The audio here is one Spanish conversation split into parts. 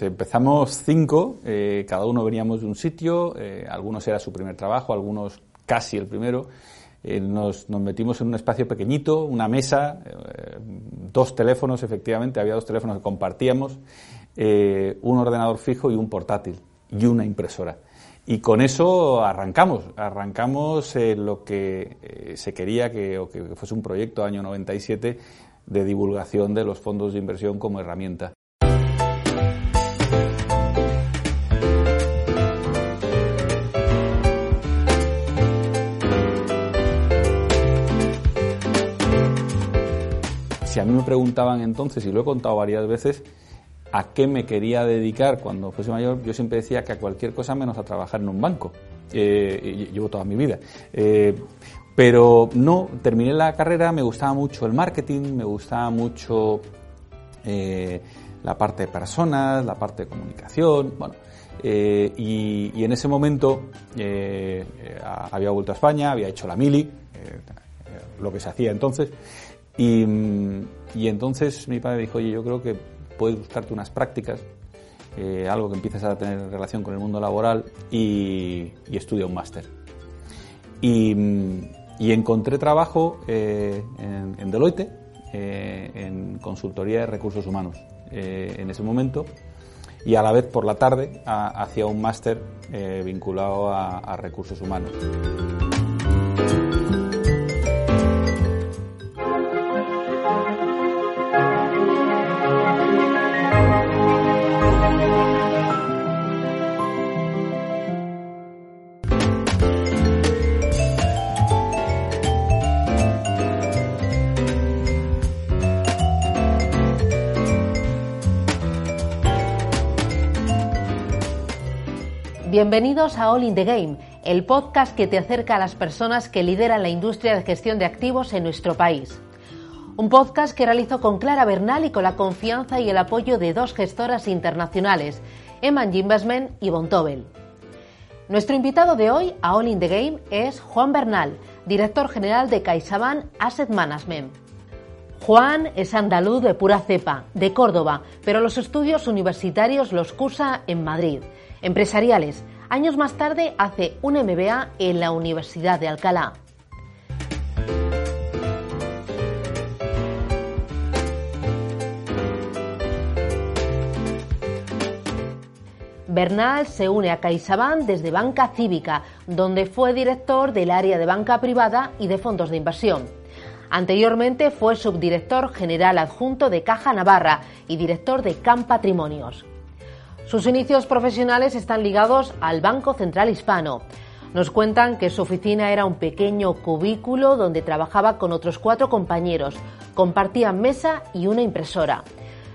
Empezamos cinco, eh, cada uno veníamos de un sitio, eh, algunos era su primer trabajo, algunos casi el primero. Eh, nos, metimos en un espacio pequeñito, una mesa, dos teléfonos, efectivamente, había dos teléfonos que compartíamos, un ordenador fijo y un portátil y una impresora. Y con eso arrancamos, arrancamos lo que se quería que, o que fuese un proyecto año 97 de divulgación de los fondos de inversión como herramienta. Si a mí me preguntaban entonces, y lo he contado varias veces, a qué me quería dedicar cuando fuese mayor, yo siempre decía que a cualquier cosa menos a trabajar en un banco. Eh, llevo toda mi vida. Eh, pero no, terminé la carrera, me gustaba mucho el marketing, me gustaba mucho eh, la parte de personas, la parte de comunicación, bueno. Y, en ese momento había vuelto a España, había hecho la mili, lo que se hacía entonces, y, entonces mi padre dijo, oye, yo creo que puedes buscarte unas prácticas, eh, algo que empieces a tener relación con el mundo laboral y, estudia un máster. Y, encontré trabajo eh, en, Deloitte, eh, en consultoría de recursos humanos en ese momento y a la vez por la tarde hacía un máster vinculado a recursos humanos. Bienvenidos a All in the Game, el podcast que te acerca a las personas que lideran la industria de gestión de activos en nuestro país. Un podcast que realizo con Clara Bernal y con la confianza y el apoyo de dos gestoras internacionales, Eman Investment y Bontobel. Nuestro invitado de hoy a All in the Game es Juan Bernal, director general de CaixaBank Asset Management. Juan es andaluz de pura cepa, de Córdoba, pero los estudios universitarios los cursa en Madrid empresariales. Años más tarde hace un MBA en la Universidad de Alcalá. Bernal se une a CaixaBank desde Banca Cívica, donde fue director del área de banca privada y de fondos de inversión. Anteriormente fue subdirector general adjunto de Caja Navarra y director de CAM Patrimonios. Sus inicios profesionales están ligados al Banco Central Hispano. Nos cuentan que su oficina era un pequeño cubículo donde trabajaba con otros cuatro compañeros, compartían mesa y una impresora.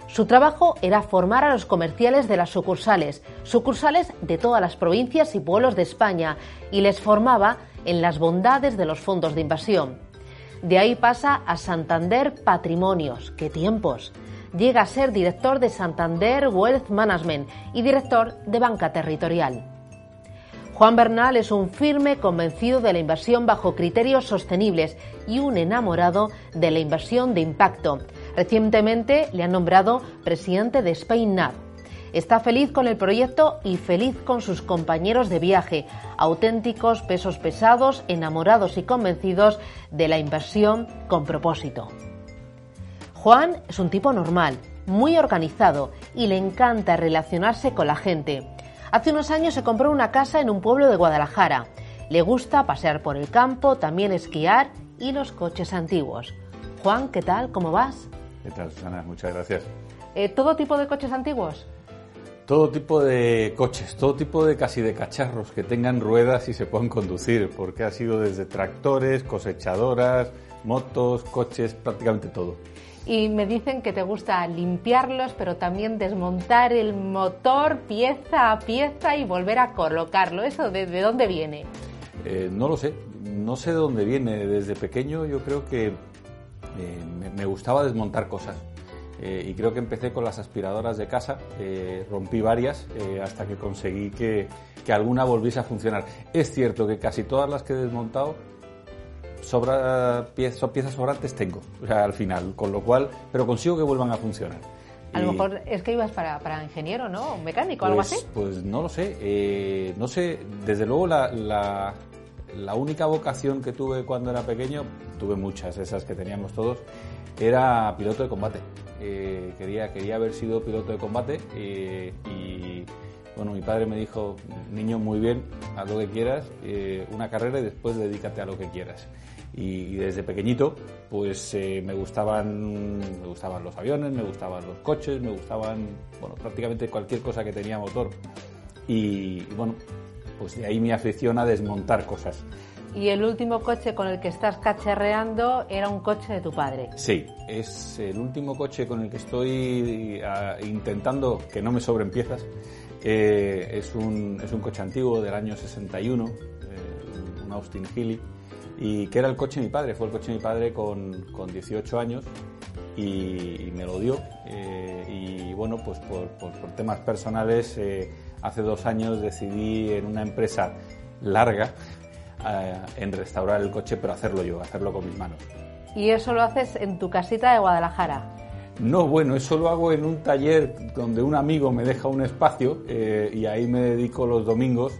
Su trabajo era formar a los comerciales de las sucursales, sucursales de todas las provincias y pueblos de España, y les formaba en las bondades de los fondos de invasión. De ahí pasa a Santander Patrimonios. ¡Qué tiempos! Llega a ser director de Santander Wealth Management y director de Banca Territorial. Juan Bernal es un firme convencido de la inversión bajo criterios sostenibles y un enamorado de la inversión de impacto. Recientemente le han nombrado presidente de SpainNav. Está feliz con el proyecto y feliz con sus compañeros de viaje, auténticos pesos pesados, enamorados y convencidos de la inversión con propósito. Juan es un tipo normal, muy organizado y le encanta relacionarse con la gente. Hace unos años se compró una casa en un pueblo de Guadalajara. Le gusta pasear por el campo, también esquiar y los coches antiguos. Juan, ¿qué tal? ¿Cómo vas? ¿Qué tal, Susana? Muchas gracias. Eh, ¿Todo tipo de coches antiguos? Todo tipo de coches, todo tipo de casi de cacharros que tengan ruedas y se puedan conducir, porque ha sido desde tractores, cosechadoras, motos, coches, prácticamente todo y me dicen que te gusta limpiarlos, pero también desmontar el motor pieza a pieza y volver a colocarlo. ¿Eso de, dónde viene? Eh, no lo sé, no sé de dónde viene. Desde pequeño yo creo que eh, me, gustaba desmontar cosas. Eh, y creo que empecé con las aspiradoras de casa, rompí varias hasta que conseguí que, que alguna volviese a funcionar. Es cierto que casi todas las que he desmontado sobra piezas, piezas sobrantes tengo, o sea, al final, con lo cual, pero consigo que vuelvan a funcionar. A lo mejor es que ibas para, para ingeniero, ¿no? mecánico, algo pues, así. Pues no lo sé. Eh, no sé, desde luego la, la, la, única vocación que tuve cuando era pequeño, tuve muchas, esas que teníamos todos, era piloto de combate. Eh, quería, quería haber sido piloto de combate eh, y bueno, mi padre me dijo, niño, muy bien, haz lo que quieras, una carrera y después dedícate a lo que quieras y, desde pequeñito pues eh, me gustaban me gustaban los aviones me gustaban los coches me gustaban bueno prácticamente cualquier cosa que tenía motor y, bueno pues de ahí mi afición a desmontar cosas y el último coche con el que estás cacharreando era un coche de tu padre. Sí, es el último coche con el que estoy intentando que no me sobren piezas. Eh, es, un, es un coche antiguo del año 61, eh, un Austin Healey y que era el coche de mi padre, fue el coche de mi padre con, con 18 años y, me lo dio. Eh, y bueno, pues por, por, temas personales, eh, hace dos años decidí en una empresa larga eh, en restaurar el coche, pero hacerlo yo, hacerlo con mis manos. ¿Y eso lo haces en tu casita de Guadalajara? No, bueno, eso lo hago en un taller donde un amigo me deja un espacio y ahí me dedico los domingos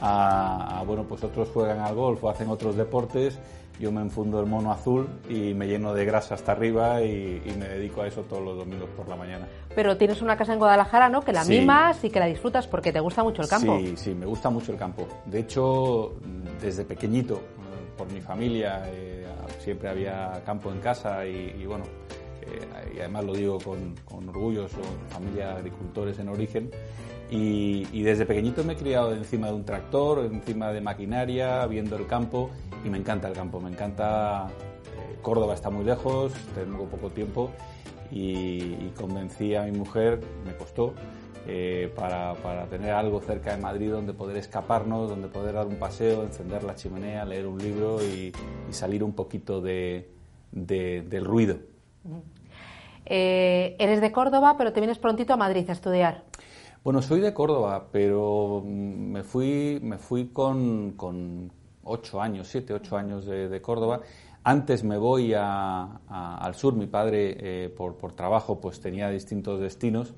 a, bueno, pues otros juegan al golf o hacen otros deportes, yo me enfundo el mono azul y me lleno de grasa hasta arriba y, me dedico a eso todos los domingos por la mañana. Pero tienes una casa en Guadalajara, ¿no? Que la mimas y que la disfrutas porque te gusta mucho el campo. Sí, sí, me gusta mucho el campo. De hecho, desde pequeñito, por mi familia, eh, siempre había campo en casa y, bueno, eh, y además lo digo con, con orgullo, son familia de agricultores en origen y, desde pequeñito me he criado encima de un tractor, encima de maquinaria, viendo el campo y me encanta el campo, me encanta... Eh, Córdoba está muy lejos, tengo poco tiempo y, convencí a mi mujer, me costó, eh, para, tener algo cerca de Madrid donde poder escaparnos, donde poder dar un paseo, encender la chimenea, leer un libro y, salir un poquito de, del ruido. Eh, eres de Córdoba, pero te vienes prontito a Madrid a estudiar. Bueno, soy de Córdoba, pero mm, me fui, me fui con, con ocho años, siete, ocho años de, Córdoba. Antes me voy al sur, mi padre eh, por, por, trabajo pues tenía distintos destinos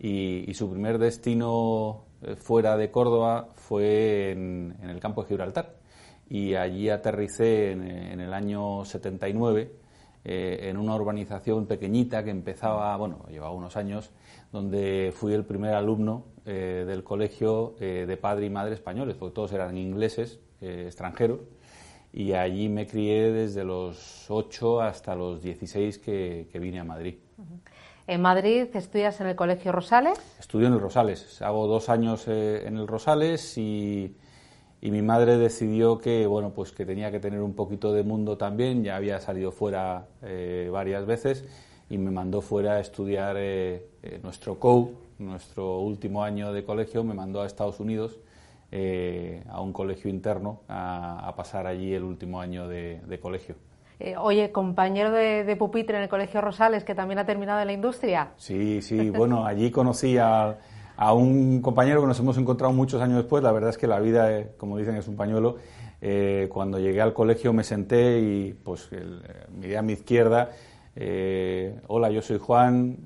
y, su primer destino eh, fuera de Córdoba fue en, el campo de Gibraltar y allí aterricé en, en el año 79 eh, en una urbanización pequeñita que empezaba, bueno, llevaba unos años, donde fui el primer alumno eh, del colegio eh, de padre y madre españoles, porque todos eran ingleses, extranjeros, y allí me crié desde los 8 hasta los 16 que, que vine a Madrid. ¿En Madrid estudias en el Colegio Rosales? Estudio en el Rosales. Hago dos años en el Rosales y y mi madre decidió que bueno pues que tenía que tener un poquito de mundo también ya había salido fuera eh, varias veces y me mandó fuera a estudiar eh, eh, nuestro COU nuestro último año de colegio me mandó a Estados Unidos a un colegio interno a, pasar allí el último año de, colegio oye, compañero de, de, pupitre en el Colegio Rosales, que también ha terminado en la industria. Sí, sí, bueno, allí conocí a, a un compañero que nos hemos encontrado muchos años después. La verdad es que la vida, eh, como dicen, es un pañuelo. Eh, cuando llegué al colegio me senté y pues el, eh, miré a mi izquierda. Hola, yo soy Juan,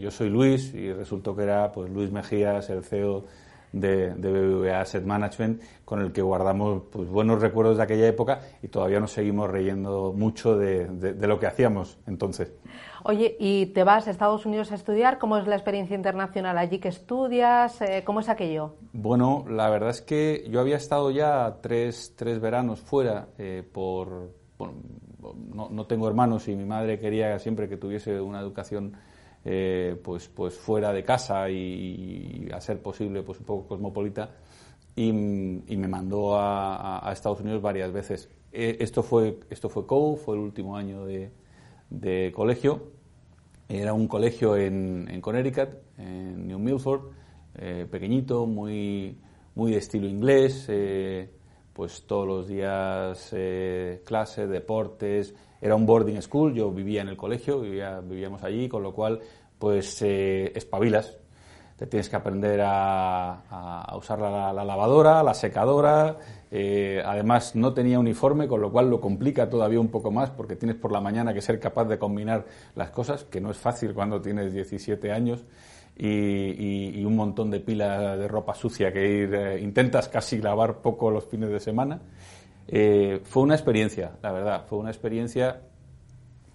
yo soy Luis y resultó que era pues Luis Mejías, el CEO de, de, BBVA Asset Management, con el que guardamos pues, buenos recuerdos de aquella época y todavía nos seguimos reyendo mucho de, de lo que hacíamos entonces. Oye, ¿y te vas a Estados Unidos a estudiar? ¿Cómo es la experiencia internacional allí que estudias? Eh, ¿Cómo es aquello? Bueno, la verdad es que yo había estado ya tres, tres veranos fuera eh, por... Bueno, no, tengo hermanos y mi madre quería siempre que tuviese una educación eh, pues, pues fuera de casa y, a ser posible pues un poco cosmopolita y, me mandó a, Estados Unidos varias veces. esto fue esto fue fue el último año de, de colegio era un colegio en, en Connecticut, en New Milford, eh, pequeñito, muy, muy de estilo inglés, eh, pues todos los días eh, clases, deportes, era un boarding school, yo vivía en el colegio, vivía, vivíamos allí, con lo cual pues espabilas. te tienes que aprender a, usar la, lavadora, la secadora. Eh, además, no tenía uniforme, con lo cual lo complica todavía un poco más porque tienes por la mañana que ser capaz de combinar las cosas, que no es fácil cuando tienes 17 años. Y, un montón de pilas de ropa sucia que ir, eh, intentas casi lavar poco los fines de semana. Eh, fue una experiencia, la verdad, fue una experiencia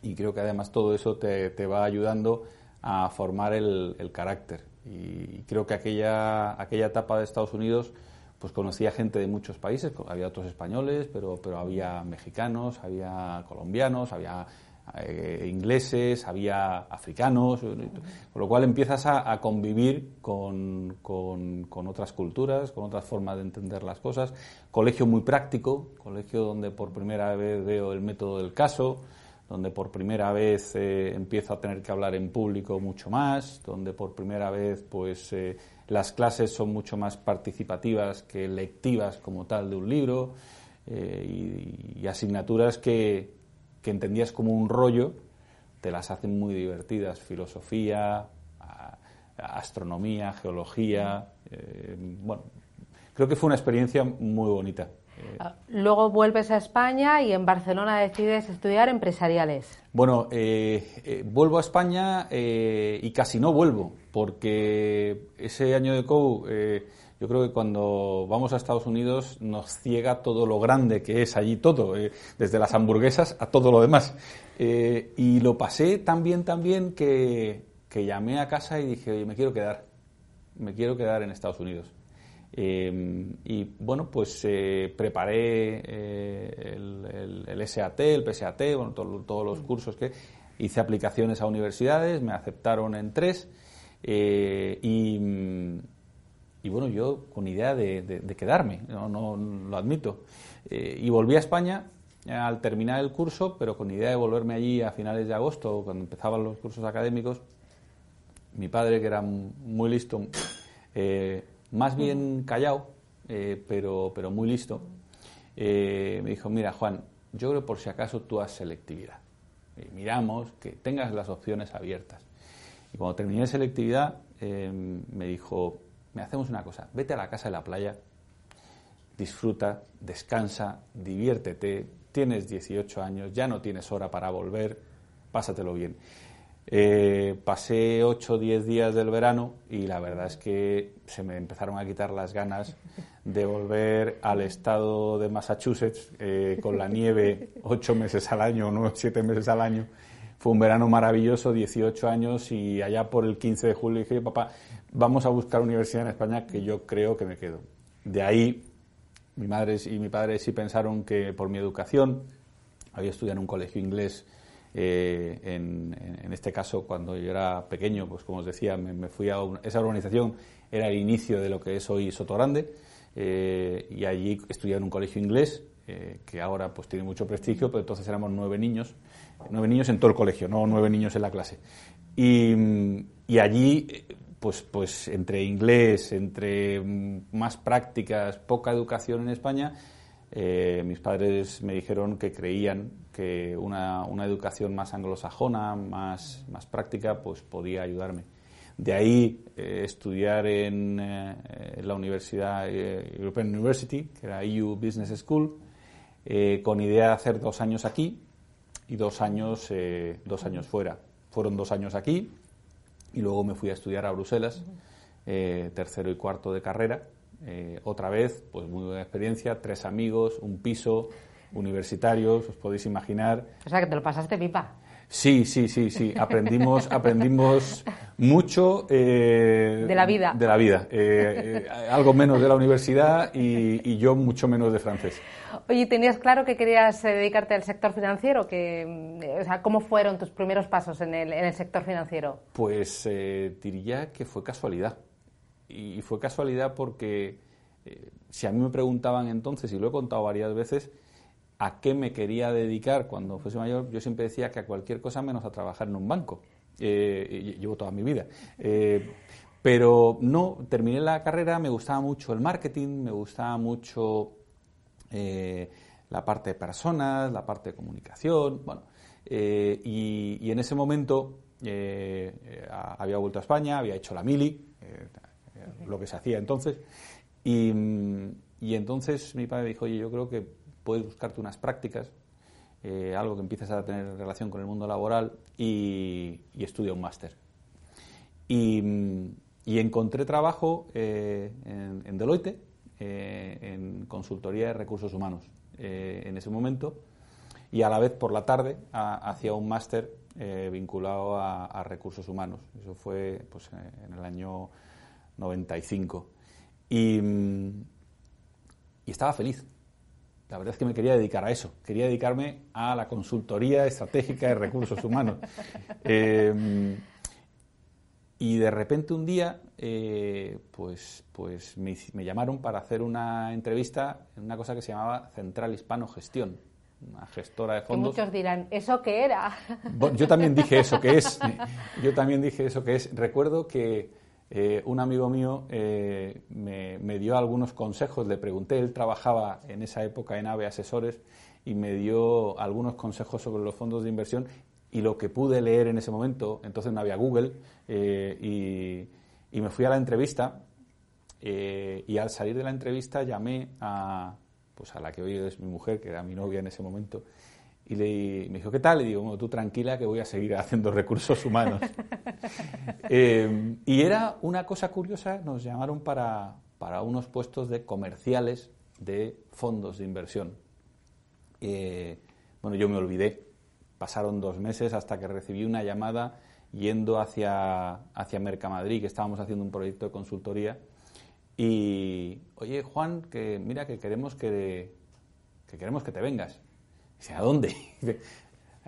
y creo que además todo eso te, va ayudando a formar el carácter y creo que aquella, aquella etapa de Estados Unidos pues conocía gente de muchos países, había otros españoles, pero, pero había mexicanos, había colombianos, había eh, ingleses, había africanos, con lo cual empiezas a, convivir con, con, otras culturas, con otras formas de entender las cosas. Colegio muy práctico, colegio donde por primera vez veo el método del caso, donde por primera vez eh, empiezo a tener que hablar en público mucho más, donde por primera vez pues eh, las clases son mucho más participativas que lectivas como tal de un libro eh, y, asignaturas que, que, entendías como un rollo te las hacen muy divertidas, filosofía, astronomía, geología, bueno, creo que fue una experiencia muy bonita. Ah, luego vuelves a España y en Barcelona decides estudiar empresariales. Bueno, eh, eh, vuelvo a España eh, y casi no vuelvo, porque ese año de COU, yo creo que cuando vamos a Estados Unidos nos ciega todo lo grande que es allí todo, desde las hamburguesas a todo lo demás. y lo pasé tan bien, tan bien que, que llamé a casa y dije, oye, me quiero quedar, me quiero quedar en Estados Unidos. Em, y bueno, pues eh, preparé eh, el, SAT, el PSAT, bueno, todos los cursos que hice aplicaciones a universidades, me aceptaron en tres eh, y, bueno, yo con idea de, quedarme, no, lo admito. y volví a España al terminar el curso, pero con idea de volverme allí a finales de agosto, cuando empezaban los cursos académicos. Mi padre, que era muy listo, más bien callado, eh, pero, pero muy listo, eh, me dijo, mira Juan, yo creo por si acaso tú has selectividad. miramos que tengas las opciones abiertas. Y cuando terminé selectividad, em, me dijo, me hacemos una cosa, vete a la casa de la playa, disfruta, descansa, diviértete, tienes 18 años, ya no tienes hora para volver, pásatelo bien. Eh, pasé 8 o 10 días del verano y la verdad es que se me empezaron a quitar las ganas de volver al estado de Massachusetts eh, con la nieve 8 meses al año, o 7 meses al año. Fue un verano maravilloso, 18 años y allá por el 15 de julio dije, papá, vamos a buscar universidad en España que yo creo que me quedo. De ahí mi madre y mi padre sí pensaron que por mi educación, había estudiado en un colegio inglés eh, en, este caso, cuando yo era pequeño, pues como os decía, me, fui a esa organización, era el inicio de lo que es hoy Soto Grande, eh, y allí estudié en un colegio inglés, eh, que ahora pues tiene mucho prestigio, pero entonces éramos nueve niños, nueve niños en todo el colegio, no nueve niños en la clase. Y, y allí, pues, pues entre inglés, entre mm, más prácticas, poca educación en España, mis padres me dijeron que creían que una, una educación más anglosajona, más, más práctica, pues podía ayudarme. De ahí eh, estudiar en, eh, la Universidad eh, European University, que era EU Business School, con idea de hacer dos años aquí y dos años, dos años fuera. Fueron dos años aquí y luego me fui a estudiar a Bruselas, tercero y cuarto de carrera. Otra vez, pues muy buena experiencia, tres amigos, un piso, universitarios, os podéis imaginar. O sea, que te lo pasaste pipa. Sí, sí, sí, sí. Aprendimos, aprendimos mucho. Eh, de la vida. De la vida. Eh, eh, algo menos de la universidad y, yo mucho menos de francés. Oye, ¿tenías claro que querías dedicarte al sector financiero? Que, o sea, ¿Cómo fueron tus primeros pasos en el, en el sector financiero? Pues diría que fue casualidad. Y fue casualidad porque si a mí me preguntaban entonces, y lo he contado varias veces, a qué me quería dedicar cuando fuese mayor, yo siempre decía que a cualquier cosa menos a trabajar en un banco. Eh, llevo toda mi vida. Eh, pero no, terminé la carrera, me gustaba mucho el marketing, me gustaba mucho eh, la parte de personas, la parte de comunicación, bueno. Y, en ese momento había vuelto a España, había hecho la mili, lo que se hacía entonces. Y, y, entonces mi padre dijo, oye, yo creo que puedes buscarte unas prácticas, algo que empieces a tener relación con el mundo laboral y, estudia un máster. Y, y, encontré trabajo en, en, Deloitte, en consultoría de recursos humanos en ese momento y a la vez por la tarde hacía un máster eh, vinculado a, recursos humanos. Eso fue pues, eh, en el año 95. Y, mm, y estaba feliz. La verdad es que me quería dedicar a eso. Quería dedicarme a la consultoría estratégica de recursos humanos. Eh, y de repente un día, pues, pues me, me, llamaron para hacer una entrevista en una cosa que se llamaba Central Hispano Gestión una gestora de fondos. muchos dirán, ¿eso qué era? yo también dije eso que es. Yo también dije eso que es. Recuerdo que eh, un amigo mío eh, me, dio algunos consejos, le pregunté, él trabajaba en esa época en AVE Asesores y me dio algunos consejos sobre los fondos de inversión y lo que pude leer en ese momento, entonces no había Google, eh, y, y, me fui a la entrevista y al salir de la entrevista llamé a, pues a la que hoy es mi mujer, que era mi novia en ese momento, y le, me dijo, ¿qué tal? Y digo, bueno, tú tranquila que voy a seguir haciendo recursos humanos. Eh, y era una cosa curiosa, nos llamaron para, para unos puestos de comerciales de fondos de inversión. Eh, bueno, yo me olvidé. Pasaron dos meses hasta que recibí una llamada yendo hacia, hacia Mercamadrid, que estábamos haciendo un proyecto de consultoría, y, oye, Juan, que mira que queremos que, queremos que te vengas. Dice, ¿a dónde?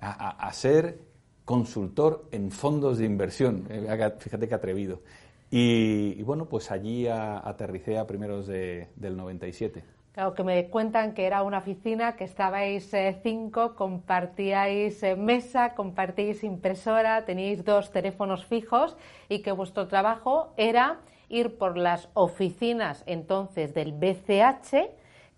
a, ser consultor en fondos de inversión. Eh, fíjate qué atrevido. Y, bueno, pues allí aterricé a primeros de, del 97. Claro, que me cuentan que era una oficina, que estabais eh, cinco, compartíais eh, mesa, compartíais impresora, teníais dos teléfonos fijos y que vuestro trabajo era ir por las oficinas entonces del BCH,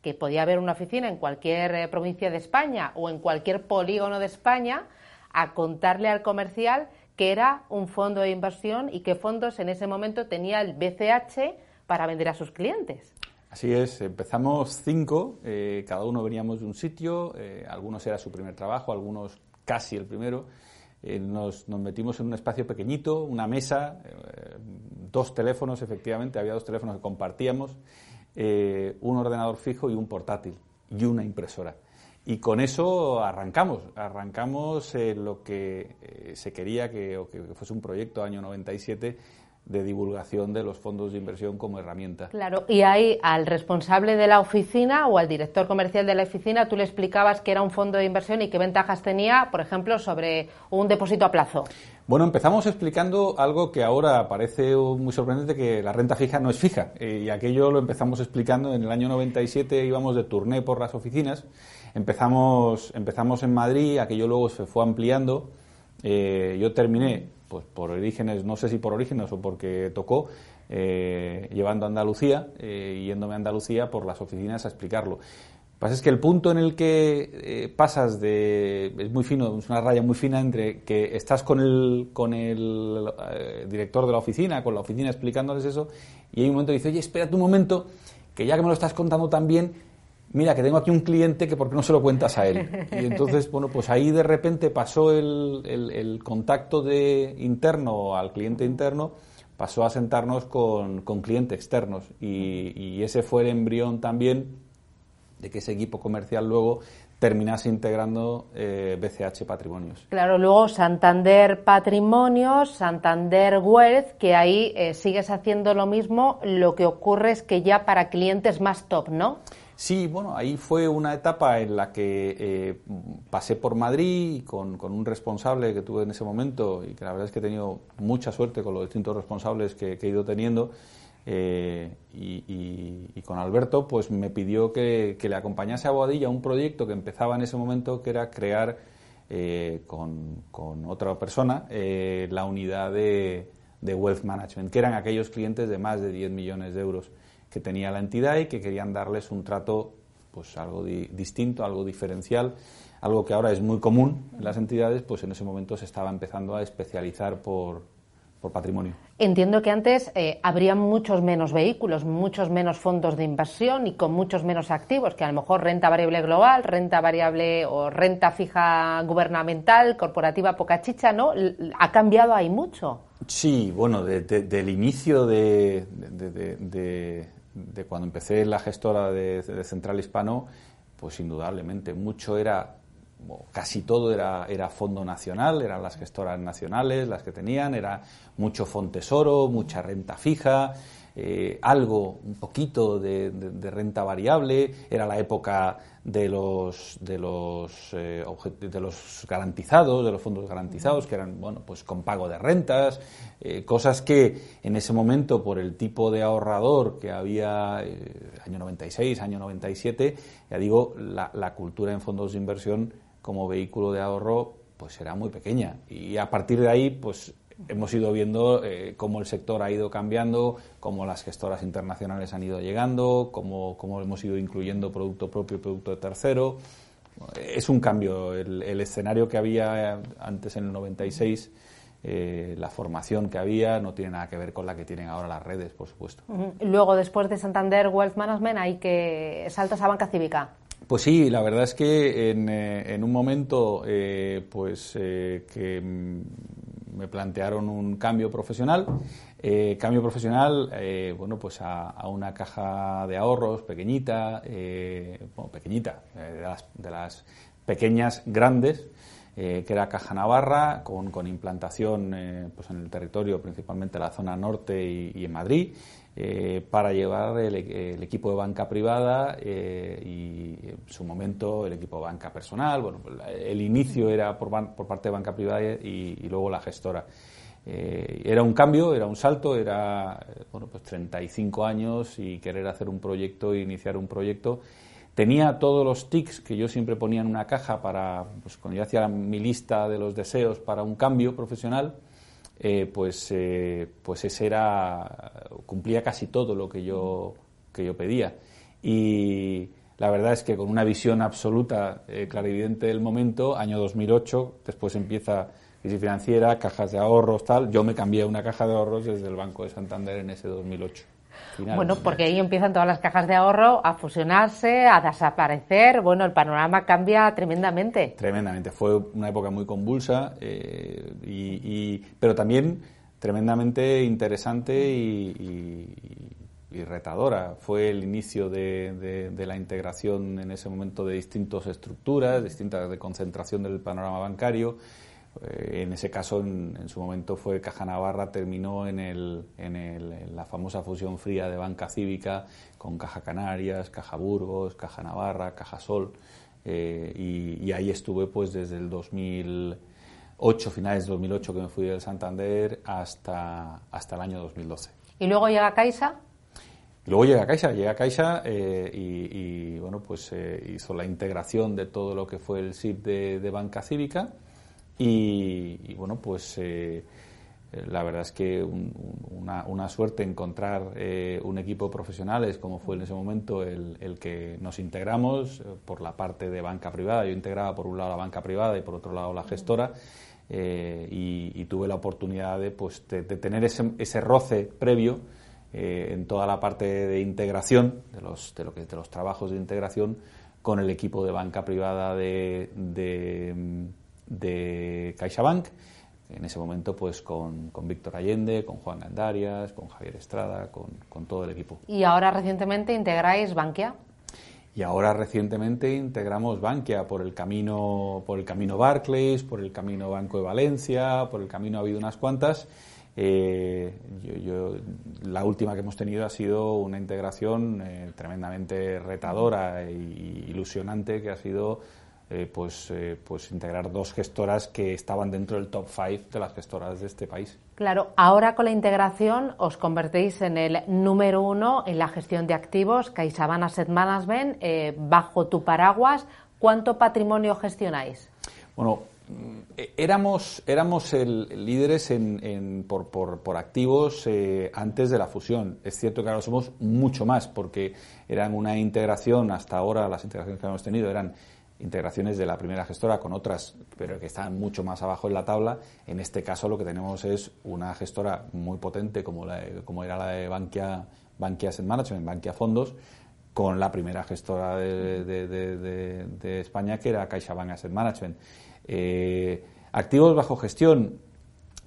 que podía haber una oficina en cualquier eh, provincia de España o en cualquier polígono de España, a contarle al comercial que era un fondo de inversión y qué fondos en ese momento tenía el BCH para vender a sus clientes. Así es, empezamos cinco, eh, cada uno veníamos de un sitio, eh, algunos era su primer trabajo, algunos casi el primero. nos, nos, metimos en un espacio pequeñito, una mesa, dos teléfonos, efectivamente, había dos teléfonos que compartíamos, eh, un ordenador fijo y un portátil y una impresora. Y con eso arrancamos, arrancamos eh, lo que eh, se quería que, o que fuese un proyecto año 97 de divulgación de los fondos de inversión como herramienta. Claro, y ahí al responsable de la oficina o al director comercial de la oficina tú le explicabas que era un fondo de inversión y qué ventajas tenía, por ejemplo, sobre un depósito a plazo. Bueno, empezamos explicando algo que ahora parece muy sorprendente, que la renta fija no es fija. Eh, y aquello lo empezamos explicando en el año 97, íbamos de turné por las oficinas. Empezamos, empezamos en Madrid, aquello luego se fue ampliando. Eh, yo terminé pues por orígenes, no sé si por orígenes o porque tocó, eh, llevando a Andalucía, eh, yéndome a Andalucía por las oficinas a explicarlo. Lo que pasa es que el punto en el que eh, pasas de. es muy fino, es una raya muy fina entre que estás con el, con el director de la oficina, con la oficina explicándoles eso, y hay un momento que dice, oye, espérate un momento, que ya que me lo estás contando tan bien, mira, que tengo aquí un cliente que por qué no se lo cuentas a él. Y entonces, bueno, pues ahí de repente pasó el, contacto de interno al cliente interno, pasó a sentarnos con, con clientes externos. Y, ese fue el embrión también de que ese equipo comercial luego terminase integrando eh, BCH Patrimonios. Claro, luego Santander Patrimonios, Santander Wealth, que ahí eh, sigues haciendo lo mismo, lo que ocurre es que ya para clientes más top, ¿no? Sí, bueno, ahí fue una etapa en la que eh, pasé por Madrid con, un responsable que tuve en ese momento y que la verdad es que he tenido mucha suerte con los distintos responsables que, he ido teniendo. Eh, y, con Alberto, pues me pidió que, le acompañase a Boadilla un proyecto que empezaba en ese momento, que era crear eh, con, otra persona la unidad de, de Wealth Management, que eran aquellos clientes de más de 10 millones de euros que tenía la entidad y que querían darles un trato pues algo distinto, algo diferencial, algo que ahora es muy común en las entidades, pues en ese momento se estaba empezando a especializar por, por patrimonio. Entiendo que antes eh, habría muchos menos vehículos, muchos menos fondos de inversión y con muchos menos activos, que a lo mejor renta variable global, renta variable o renta fija gubernamental, corporativa poca chicha, ¿no? Ha cambiado ahí mucho. Sí, bueno, del inicio de, de, cuando empecé la gestora de, Central Hispano, pues indudablemente mucho era casi todo era, era fondo nacional, eran las gestoras nacionales las que tenían, era mucho fontesoro, mucha renta fija, eh, algo, un poquito de, renta variable, era la época de los, de los, eh, de los garantizados, de los fondos garantizados, que eran, bueno, pues con pago de rentas, eh, cosas que en ese momento, por el tipo de ahorrador que había, año 96, año 97, ya digo, la, la cultura en fondos de inversión como vehículo de ahorro pues era muy pequeña. Y a partir de ahí pues hemos ido viendo eh, cómo el sector ha ido cambiando, cómo las gestoras internacionales han ido llegando, cómo, cómo hemos ido incluyendo producto propio y producto de tercero. Es un cambio. El, escenario que había antes en el 96, eh, la formación que había, no tiene nada que ver con la que tienen ahora las redes, por supuesto. Luego, después de Santander Wealth Management, hay que saltas a banca cívica. Pues sí, la verdad es que en, eh, un momento eh, pues eh, que me plantearon un cambio profesional, cambio profesional, bueno, pues a, una caja de ahorros pequeñita, bueno, pequeñita, de las, pequeñas grandes, que era Caja Navarra, con, con implantación pues en el territorio, principalmente en la zona norte y en Madrid, eh, para llevar el, equipo de banca privada eh, y en su momento el equipo de banca personal. Bueno, pues, el inicio era por, por parte de banca privada y, luego la gestora. Eh, era un cambio, era un salto, era bueno, pues 35 años y querer hacer un proyecto e iniciar un proyecto. Tenía todos los tics que yo siempre ponía en una caja para, pues cuando yo hacía mi lista de los deseos para un cambio profesional, eh, pues, eh, pues ese era, cumplía casi todo lo que yo, que yo pedía. Y la verdad es que con una visión absoluta, eh, clarividente del momento, año 2008, después empieza crisis financiera, cajas de ahorros, tal, yo me cambié a una caja de ahorros desde el Banco de Santander en ese 2008. Bueno, porque ahí empiezan todas las cajas de ahorro a fusionarse, a desaparecer. Bueno, el panorama cambia tremendamente. Tremendamente. Fue una época muy convulsa, eh, y, pero también tremendamente interesante y, retadora. Fue el inicio de, de, la integración en ese momento de distintas estructuras, distintas de concentración del panorama bancario. Eh, en ese caso, en, su momento fue Caja Navarra, terminó en, el, en, la famosa fusión fría de Banca Cívica con Caja Canarias, Caja Burgos, Caja Navarra, Caja Sol. Eh, y, ahí estuve pues desde el 2008, finales de 2008 que me fui del Santander hasta, hasta el año 2012. ¿Y luego llega Caixa? luego llega Caixa, llega Caixa eh, y, bueno, pues hizo la integración de todo lo que fue el SIP de Banca Cívica y, bueno, pues eh, la verdad es que una, una, suerte encontrar eh, un equipo de profesionales como fue en ese momento el, el que nos integramos eh, por la parte de banca privada. Yo integraba por un lado la banca privada y por otro lado la gestora. y, tuve la oportunidad de, pues, de, tener ese, ese, roce previo en toda la parte de integración, de los, de, lo que, de los trabajos de integración con el equipo de banca privada de de CaixaBank, en ese momento pues con, Víctor Allende, con Juan Gandarias, con Javier Estrada, con, todo el equipo. ¿Y ahora recientemente integráis Bankia? Y ahora recientemente integramos Bankia por el camino, por el camino Barclays, por el camino Banco de Valencia, por el camino ha habido unas cuantas. Eh, yo, la última que hemos tenido ha sido una integración eh, tremendamente retadora e ilusionante que ha sido eh, pues, eh, pues integrar dos gestoras que estaban dentro del top five de las gestoras de este país. Claro, ahora con la integración os convertéis en el número uno en la gestión de activos, CaixaBank Asset Management, eh, bajo tu paraguas. ¿Cuánto patrimonio gestionáis? Bueno, mm, éramos, éramos el, líderes en, por, por, activos antes de la fusión. Es cierto que ahora somos mucho más porque eran una integración, hasta ahora las integraciones que hemos tenido eran integraciones de la primera gestora con otras, pero que están mucho más abajo en la tabla. En este caso lo que tenemos es una gestora muy potente como, la, como era la de Bankia, Bankia Asset Management, Bankia Fondos, con la primera gestora de, España que era CaixaBank Asset Management. Eh, activos bajo gestión,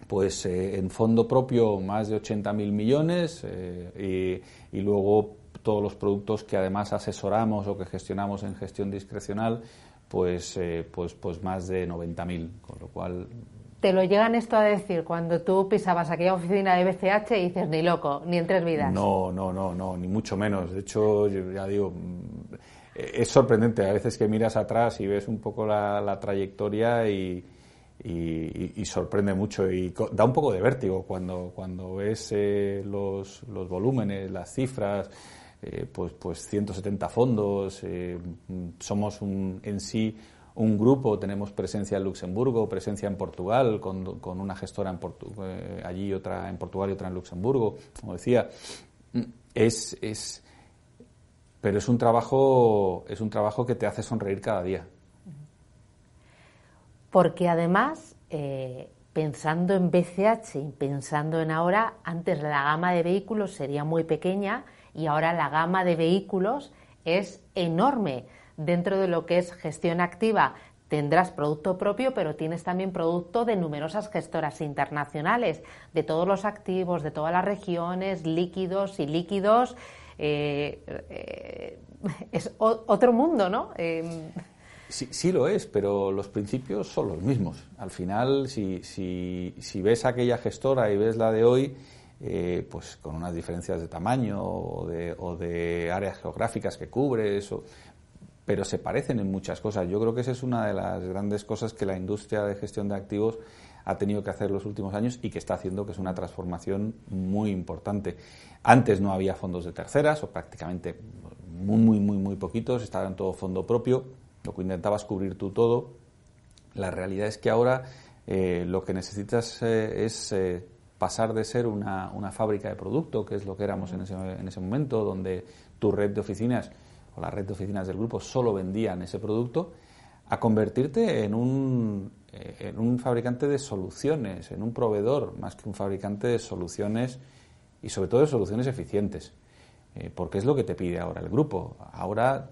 pues eh, en fondo propio más de 80.000 millones eh, y, luego todos los productos que además asesoramos o que gestionamos en gestión discrecional, pues, pues, pues más de 90.000, con lo cual te lo llegan esto a decir cuando tú pisabas aquella oficina de BCH y dices, ni loco, ni en tres vidas. No, no, no, no, ni mucho menos. De hecho, ya digo, mm, es sorprendente a veces que miras atrás y ves un poco la, trayectoria y, sorprende mucho y da un poco de vértigo cuando, cuando ves eh, los, los volúmenes, las cifras. Eh, pues, pues 170 fondos, eh, somos un, en sí un grupo, tenemos presencia en Luxemburgo, presencia en Portugal, con, con una gestora en eh, allí, otra en Portugal y otra en Luxemburgo, como decía. Es, es, pero es un trabajo, es un trabajo que te hace sonreír cada día. Porque además, pensando en BCH y pensando en ahora, antes la gama de vehículos sería muy pequeña y ahora la gama de vehículos es enorme dentro de lo que es gestión activa tendrás producto propio, pero tienes también producto de numerosas gestoras internacionales, de todos los activos, de todas las regiones, líquidos y líquidos. Eh, eh, es otro mundo, ¿no? Em, sí, sí, lo es, pero los principios son los mismos. Al final, si, si, si ves aquella gestora y ves la de hoy, eh, pues con unas diferencias de tamaño o de, o de áreas geográficas que cubres, o, pero se parecen en muchas cosas. Yo creo que esa es una de las grandes cosas que la industria de gestión de activos ha tenido que hacer los últimos años y que está haciendo que es una transformación muy importante. Antes no había fondos de terceras o prácticamente muy, muy, muy, muy poquitos, estaba en todo fondo propio, lo que intentabas cubrir tú todo. La realidad es que ahora eh, lo que necesitas eh, es eh, pasar de ser una, una, fábrica de producto, que es lo que éramos en ese, en ese momento, donde tu red de oficinas o la red de oficinas del grupo solo vendían ese producto, a convertirte en un, eh, en un fabricante de soluciones, en un proveedor, más que un fabricante de soluciones y sobre todo de soluciones eficientes. Eh, porque es lo que te pide ahora el grupo. Ahora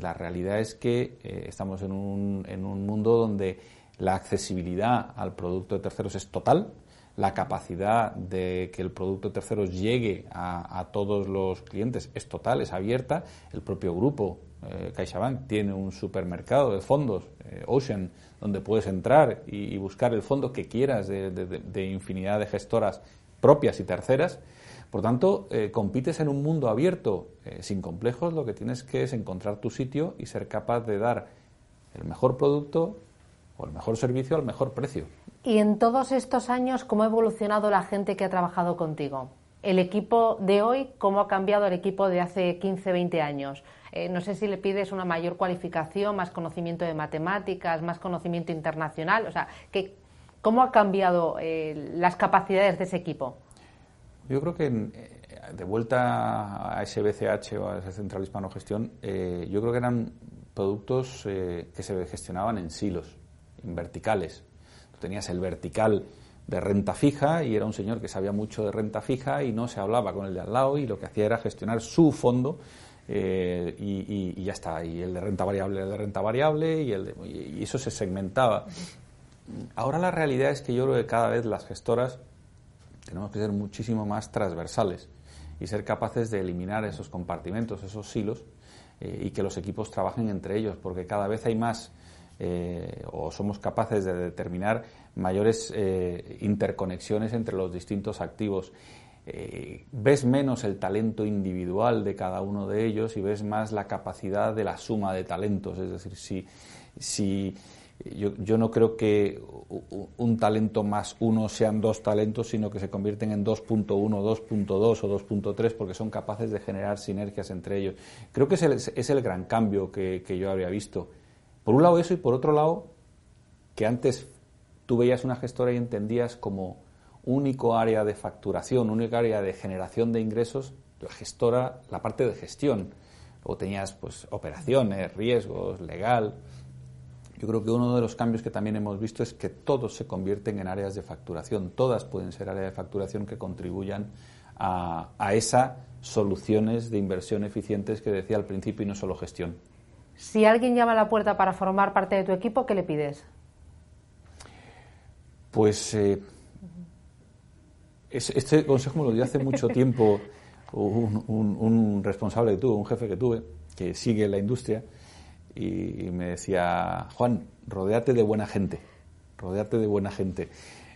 la realidad es que eh, estamos en un, en un mundo donde la accesibilidad al producto de terceros es total, la capacidad de que el producto de terceros llegue a, todos los clientes es total, es abierta. El propio grupo eh, CaixaBank tiene un supermercado de fondos, eh, Ocean, donde puedes entrar y, buscar el fondo que quieras de, infinidad de gestoras propias y terceras. Por tanto, eh, compites en un mundo abierto, sin complejos, lo que tienes que es encontrar tu sitio y ser capaz de dar el mejor producto o el mejor servicio al mejor precio. Y en todos estos años, ¿cómo ha evolucionado la gente que ha trabajado contigo? El equipo de hoy, ¿cómo ha cambiado el equipo de hace 15, 20 años? Eh, no sé si le pides una mayor cualificación, más conocimiento de matemáticas, más conocimiento internacional. O sea, que, ¿cómo ha cambiado eh, las capacidades de ese equipo? Yo creo que eh, de vuelta a ese BCH o a esa Central Hispano Gestión, yo creo que eran productos que se gestionaban en silos, en verticales tenías el vertical de renta fija y era un señor que sabía mucho de renta fija y no se hablaba con el de al lado y lo que hacía era gestionar su fondo eh, y, ya está. Y el de renta variable, el de renta variable y, el y eso se segmentaba. Ahora la realidad es que yo creo que cada vez las gestoras tenemos que ser muchísimo más transversales y ser capaces de eliminar esos compartimentos, esos silos eh, y que los equipos trabajen entre ellos, porque cada vez hay más eh, o somos capaces de determinar mayores eh, interconexiones entre los distintos activos. Eh, ves menos el talento individual de cada uno de ellos y ves más la capacidad de la suma de talentos. Es decir, si, si yo, yo, no creo que un talento más uno sean dos talentos, sino que se convierten en 2.1, 2.2 o 2.3 porque son capaces de generar sinergias entre ellos. Creo que es el, es el gran cambio que, que yo habría visto. Por un lado eso y por otro lado que antes tú veías una gestora y entendías como único área de facturación, único área de generación de ingresos, la gestora, la parte de gestión. Luego tenías pues operaciones, riesgos, legal. yo creo que uno de los cambios que también hemos visto es que todos se convierten en áreas de facturación. Todas pueden ser áreas de facturación que contribuyan a, a esas soluciones de inversión eficientes que decía al principio y no solo gestión. Si alguien llama a la puerta para formar parte de tu equipo, ¿qué le pides? Pues eh, este consejo me lo dio hace mucho tiempo un, responsable que tuve, un jefe que tuve, que sigue la industria, y, me decía, Juan, rodeate de buena gente, rodeate de buena gente.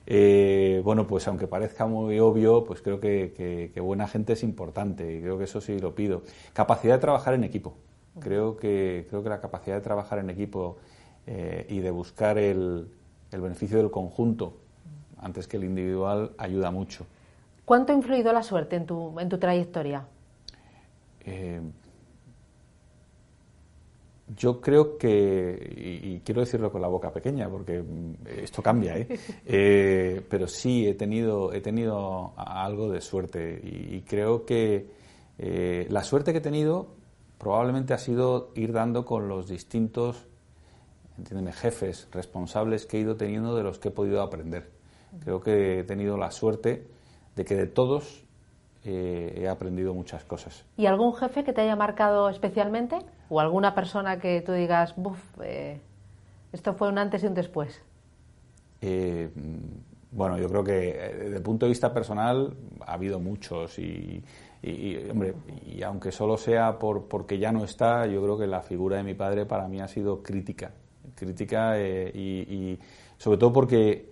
Eh, bueno, pues aunque parezca muy obvio, pues creo que, buena gente es importante y creo que eso sí lo pido. Capacidad de trabajar en equipo. Creo que, creo que la capacidad de trabajar en equipo eh, y de buscar el, el beneficio del conjunto antes que el individual ayuda mucho. ¿Cuánto ha influido la suerte en tu, en tu trayectoria? Eh, yo creo que, y, quiero decirlo con la boca pequeña, porque mm, esto cambia, ¿eh? ¿eh? pero sí he tenido, he tenido algo de suerte y, creo que eh, la suerte que he tenido probablemente ha sido ir dando con los distintos, entiéndeme, jefes, responsables que he ido teniendo de los que he podido aprender. Creo que he tenido la suerte de que de todos eh, he aprendido muchas cosas. ¿Y algún jefe que te haya marcado especialmente? ¿O alguna persona que tú digas, buf, eh, esto fue un antes y un después? Eh, bueno, yo creo que desde el punto de vista personal ha habido muchos y, hombre, y aunque solo sea por, porque ya no está, yo creo que la figura de mi padre para mí ha sido crítica, crítica y sobre todo porque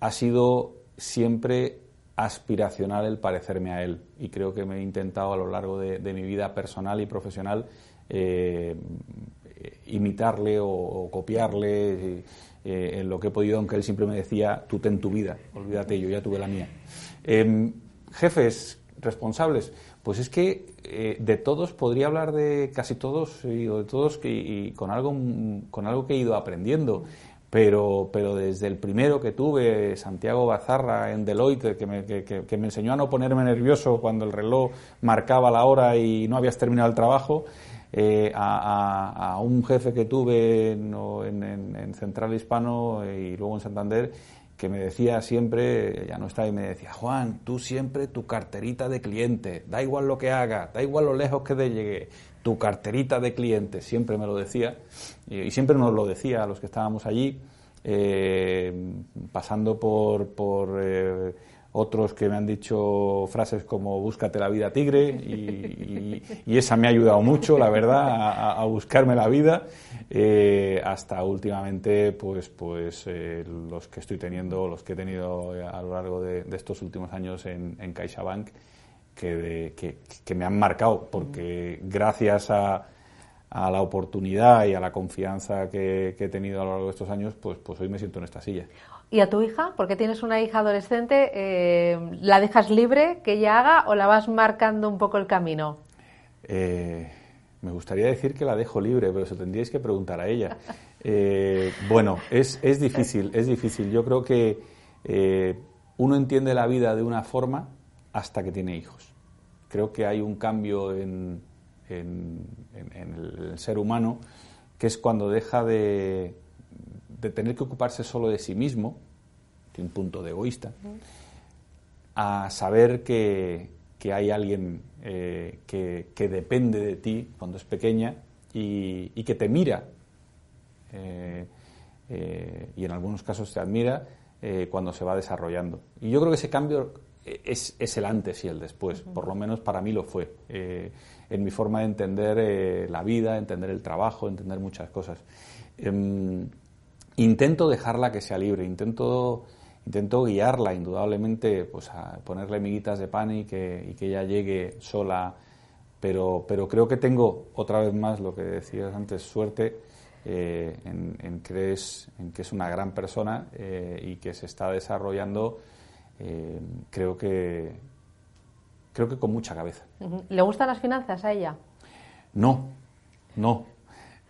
ha sido siempre aspiracional el parecerme a él y creo que me he intentado a lo largo de, mi vida personal y profesional eh, imitarle o, copiarle eh, en lo que he podido, aunque él siempre me decía, tú ten tu vida, olvídate, yo ya tuve la mía. Em, jefes responsables, pues es que eh, de todos podría hablar de casi todos y de todos y con algo con algo que he ido aprendiendo. Pero, pero desde el primero que tuve, Santiago Bazarra en Deloitte, que me, que, me enseñó a no ponerme nervioso cuando el reloj marcaba la hora y no habías terminado el trabajo, eh, a, un jefe que tuve en, en, Central Hispano y luego en Santander, que me decía siempre, ya no está, y me decía, Juan, tú siempre tu carterita de cliente, da igual lo que haga, da igual lo lejos que te llegue, tu carterita de clientes, siempre me lo decía, y, siempre nos lo decía a los que estábamos allí, eh, pasando por, por eh, otros que me han dicho frases como búscate la vida tigre, y, esa me ha ayudado mucho, la verdad, a, buscarme la vida, eh, hasta últimamente, pues, pues los que estoy teniendo, los que he tenido a lo largo de, estos últimos años en, CaixaBank, que, que, me han marcado, porque gracias a, a, la oportunidad y a la confianza que, he tenido a lo largo de estos años, pues, pues hoy me siento en esta silla. ¿Y a tu hija? Porque tienes una hija adolescente, eh, ¿la dejas libre que ella haga o la vas marcando un poco el camino? Eh, me gustaría decir que la dejo libre, pero eso tendríais que preguntar a ella. Eh, bueno, es, es, difícil, es difícil. Yo creo que uno entiende la vida de una forma hasta que tiene hijos creo que hay un cambio en, el ser humano que es cuando deja de, tener que ocuparse solo de sí mismo, de un punto de egoísta, a saber que, hay alguien eh, que, depende de ti cuando es pequeña y, que te mira eh, eh, y en algunos casos te admira cuando se va desarrollando. Y yo creo que ese cambio es, es, el antes y el después, por lo menos para mí lo fue, en mi forma de entender la vida, entender el trabajo, entender muchas cosas. Intento dejarla que sea libre, intento, intento guiarla, indudablemente, pues a ponerle miguitas de pan y que, y que ella llegue sola, pero, pero creo que tengo, otra vez más, lo que decías antes, suerte. Eh, en, en, que es, en que es una gran persona y que se está desarrollando eh, creo que creo que con mucha cabeza. ¿Le gustan las finanzas a ella? No, no,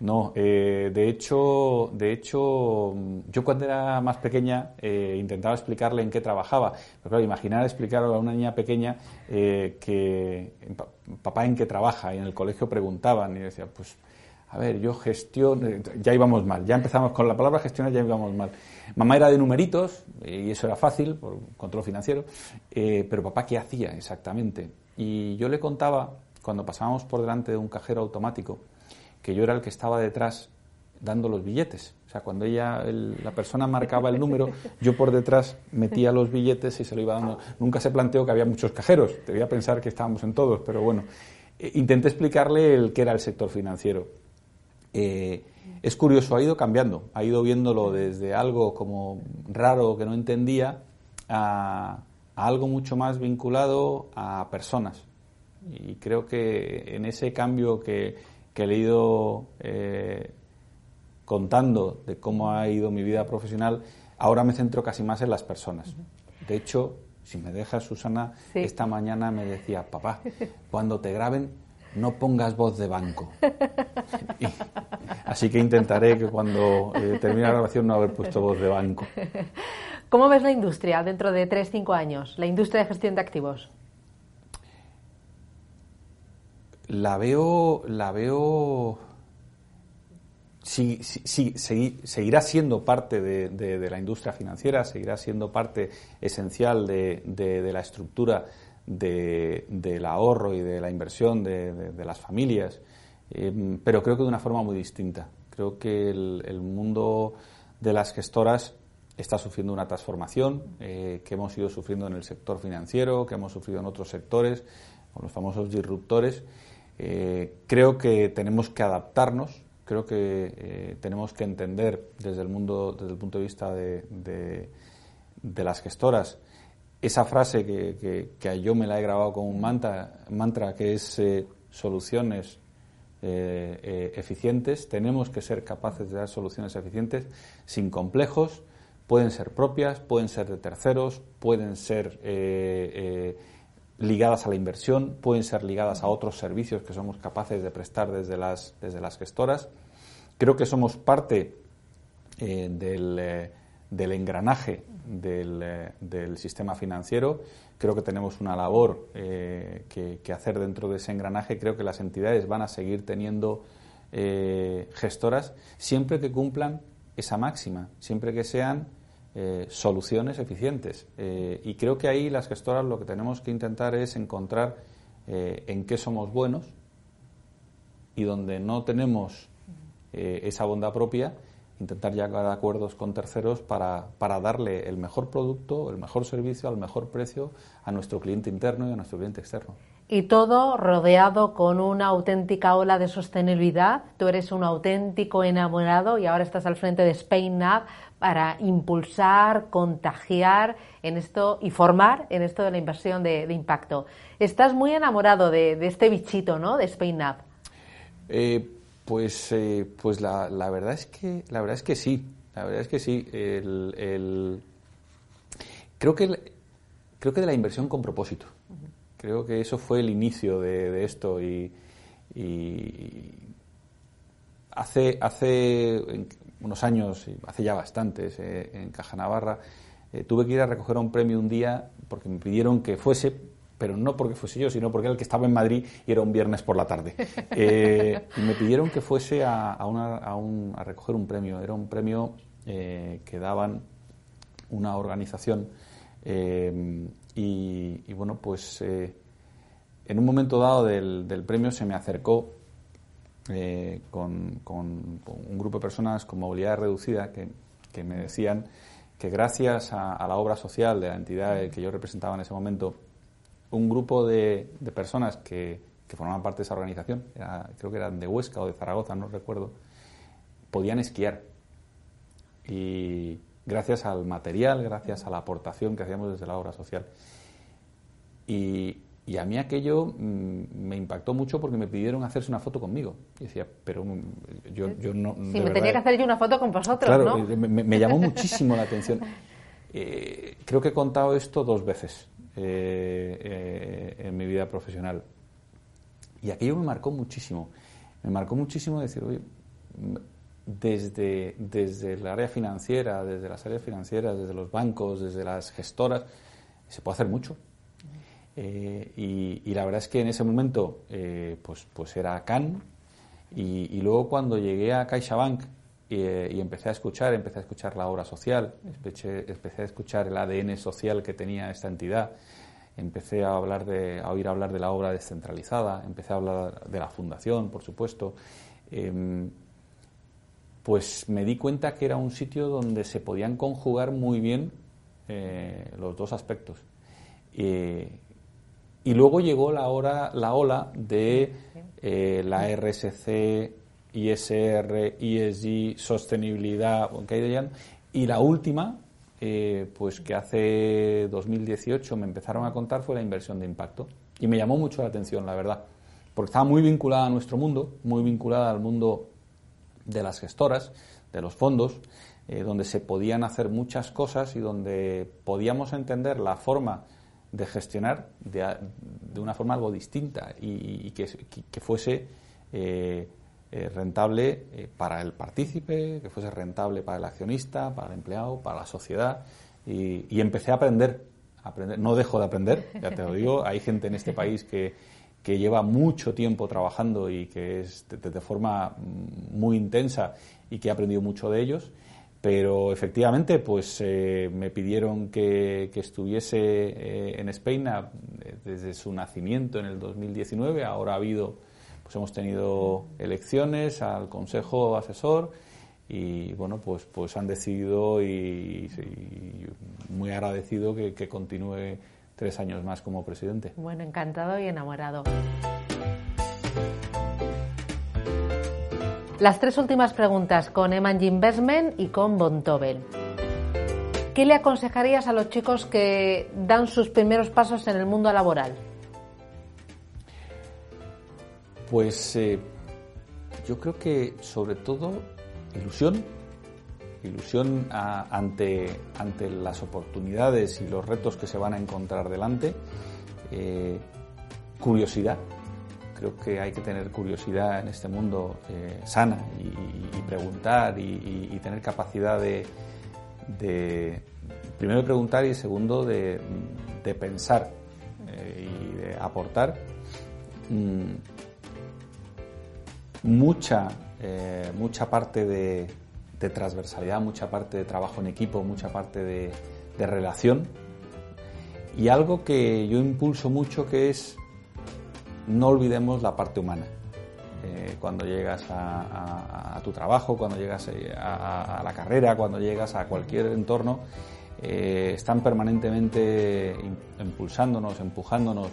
no. Eh, de hecho, de hecho, yo cuando era más pequeña eh, intentaba explicarle en qué trabajaba. Pero claro, imaginar explicar a una niña pequeña que papá en qué trabaja y en el colegio preguntaban y decía, pues a ver, yo gestiono, ya íbamos mal, ya empezamos con la palabra gestionar, ya íbamos mal. Mamá era de numeritos, y eso era fácil, por control financiero, eh, pero papá, ¿qué hacía exactamente? Y yo le contaba, cuando pasábamos por delante de un cajero automático, que yo era el que estaba detrás dando los billetes. O sea, cuando ella, la persona marcaba el número, yo por detrás metía los billetes y se lo iba dando. Nunca se planteó que había muchos cajeros, debía pensar que estábamos en todos, pero bueno, eh, intenté explicarle el qué era el sector financiero. Eh, es curioso, ha ido cambiando, ha ido viéndolo desde algo como raro que no entendía a, algo mucho más vinculado a personas. Y creo que en ese cambio que, que he ido eh, contando de cómo ha ido mi vida profesional, ahora me centro casi más en las personas. De hecho, si me dejas, Susana, esta mañana me decía, papá, cuando te graben, no pongas voz de banco. así que intentaré que cuando eh, termine la grabación no haber puesto voz de banco. ¿Cómo ves la industria dentro de 3-5 años, la industria de gestión de activos? La veo, la veo, sí, sí, seguirá siendo parte de, la industria financiera, seguirá siendo parte esencial de la estructura del ahorro y de la inversión de, las familias, eh, pero creo que de una forma muy distinta. Creo que el, mundo de las gestoras está sufriendo una transformación eh, que hemos ido sufriendo en el sector financiero, que hemos sufrido en otros sectores, con los famosos disruptores. Eh, creo que tenemos que adaptarnos, creo que tenemos que entender desde el mundo, desde el punto de vista de, de las gestoras, esa frase que, yo me la he grabado como un mantra, mantra que es eh, soluciones eh, eh, eficientes, tenemos que ser capaces de dar soluciones eficientes sin complejos, pueden ser propias, pueden ser de terceros, pueden ser ligadas a la inversión, pueden ser ligadas a otros servicios que somos capaces de prestar desde las, desde las gestoras. Creo que somos parte del del engranaje eh, del, sistema financiero. Creo que tenemos una labor eh, que, hacer dentro de ese engranaje. Creo que las entidades van a seguir teniendo eh, gestoras siempre que cumplan esa máxima, siempre que sean soluciones eficientes. y creo que ahí las gestoras lo que tenemos que intentar es encontrar en qué somos buenos y donde no tenemos esa bondad propia, intentar llegar a acuerdos con terceros para, para, darle el mejor producto, el mejor servicio al mejor precio a nuestro cliente interno y a nuestro cliente externo. Y todo rodeado con una auténtica ola de sostenibilidad. Tú eres un auténtico enamorado y ahora estás al frente de SpainNav para impulsar, contagiar en esto y formar en esto de la inversión de, impacto. Estás muy enamorado de, este bichito, ¿no? De SpainNav. Eh, pues, eh, pues la, la, verdad es que la verdad es que sí, la verdad es que sí. Creo que creo que de la inversión con propósito. Creo que eso fue el inicio de, esto y, hace hace unos años, hace ya bastantes, eh, en Caja Navarra, eh, tuve que ir a recoger un premio un día porque me pidieron que fuese pero no porque fuese yo, sino porque era el que estaba en Madrid y era un viernes por la tarde. Eh, y me pidieron que fuese a, a, recoger un premio. Era un premio que daban una organización eh, y, bueno, pues en un momento dado del, premio se me acercó con, un grupo de personas con movilidad reducida que, que me decían que gracias a, la obra social de la entidad que yo representaba en ese momento, un grupo de, personas que, formaban parte de esa organización, creo que eran de Huesca o de Zaragoza, no recuerdo, podían esquiar. Y gracias al material, gracias a la aportación que hacíamos desde la obra social. Y, a mí aquello mm, me impactó mucho porque me pidieron hacerse una foto conmigo. Y decía, pero mm, yo, yo no... Sí, me tenía que hacer yo una foto con vosotros, claro, Me, llamó muchísimo la atención. Eh, creo que he contado esto dos veces. Eh, eh, en mi vida profesional. Y aquello me marcó muchísimo. Me marcó muchísimo decir, oye, desde, desde el área financiera, desde las áreas financieras, desde los bancos, desde las gestoras, se puede hacer mucho. Eh, y, la verdad es que en ese momento pues, pues era Cannes Y, luego cuando llegué a CaixaBank y, y, empecé a escuchar, empecé a escuchar la obra social, empecé, a escuchar el ADN social que tenía esta entidad, empecé a, hablar de, a oír hablar de la obra descentralizada, empecé a hablar de la fundación, por supuesto, em, pues me di cuenta que era un sitio donde se podían conjugar muy bien eh, los dos aspectos. Y luego llegó la, hora, la ola de eh, la RSC, ISR, ESG, sostenibilidad, y la última, eh, pues que hace 2018 me empezaron a contar fue la inversión de impacto. Y me llamó mucho la atención, la verdad, porque estaba muy vinculada a nuestro mundo, muy vinculada al mundo de las gestoras, de los fondos, eh, donde se podían hacer muchas cosas y donde podíamos entender la forma de gestionar de, una forma algo distinta y, que, fuese eh, eh, rentable eh, para el partícipe, que fuese rentable para el accionista, para el empleado, para la sociedad. Y, empecé a aprender, aprender. No dejo de aprender, ya te lo digo. Hay gente en este país que, que lleva mucho tiempo trabajando y que es de, forma muy intensa y que he aprendido mucho de ellos. Pero efectivamente, pues eh, me pidieron que, estuviese en España desde su nacimiento en el 2019. Ahora ha habido pues hemos tenido elecciones al Consejo Asesor y bueno, pues, pues han decidido y, muy agradecido que continúe tres años más como presidente. Bueno, encantado y enamorado. Las tres últimas preguntas con Eman Investment y con Bontobel. ¿Qué le aconsejarías a los chicos que dan sus primeros pasos en el mundo laboral? Pues eh, yo creo que sobre todo ilusión, ilusión ante, ante las oportunidades y los retos que se van a encontrar delante, eh, curiosidad, creo que hay que tener curiosidad en este mundo eh, sana y, preguntar y, tener capacidad de, primero de preguntar y segundo de, pensar y de aportar. Mm, mucha, eh, mucha parte de, transversalidad, mucha parte de trabajo en equipo, mucha parte de, relación y algo que yo impulso mucho que es no olvidemos la parte humana. Eh, cuando llegas a, tu trabajo, cuando llegas eh, a, la carrera, cuando llegas a cualquier entorno, están permanentemente impulsándonos, empujándonos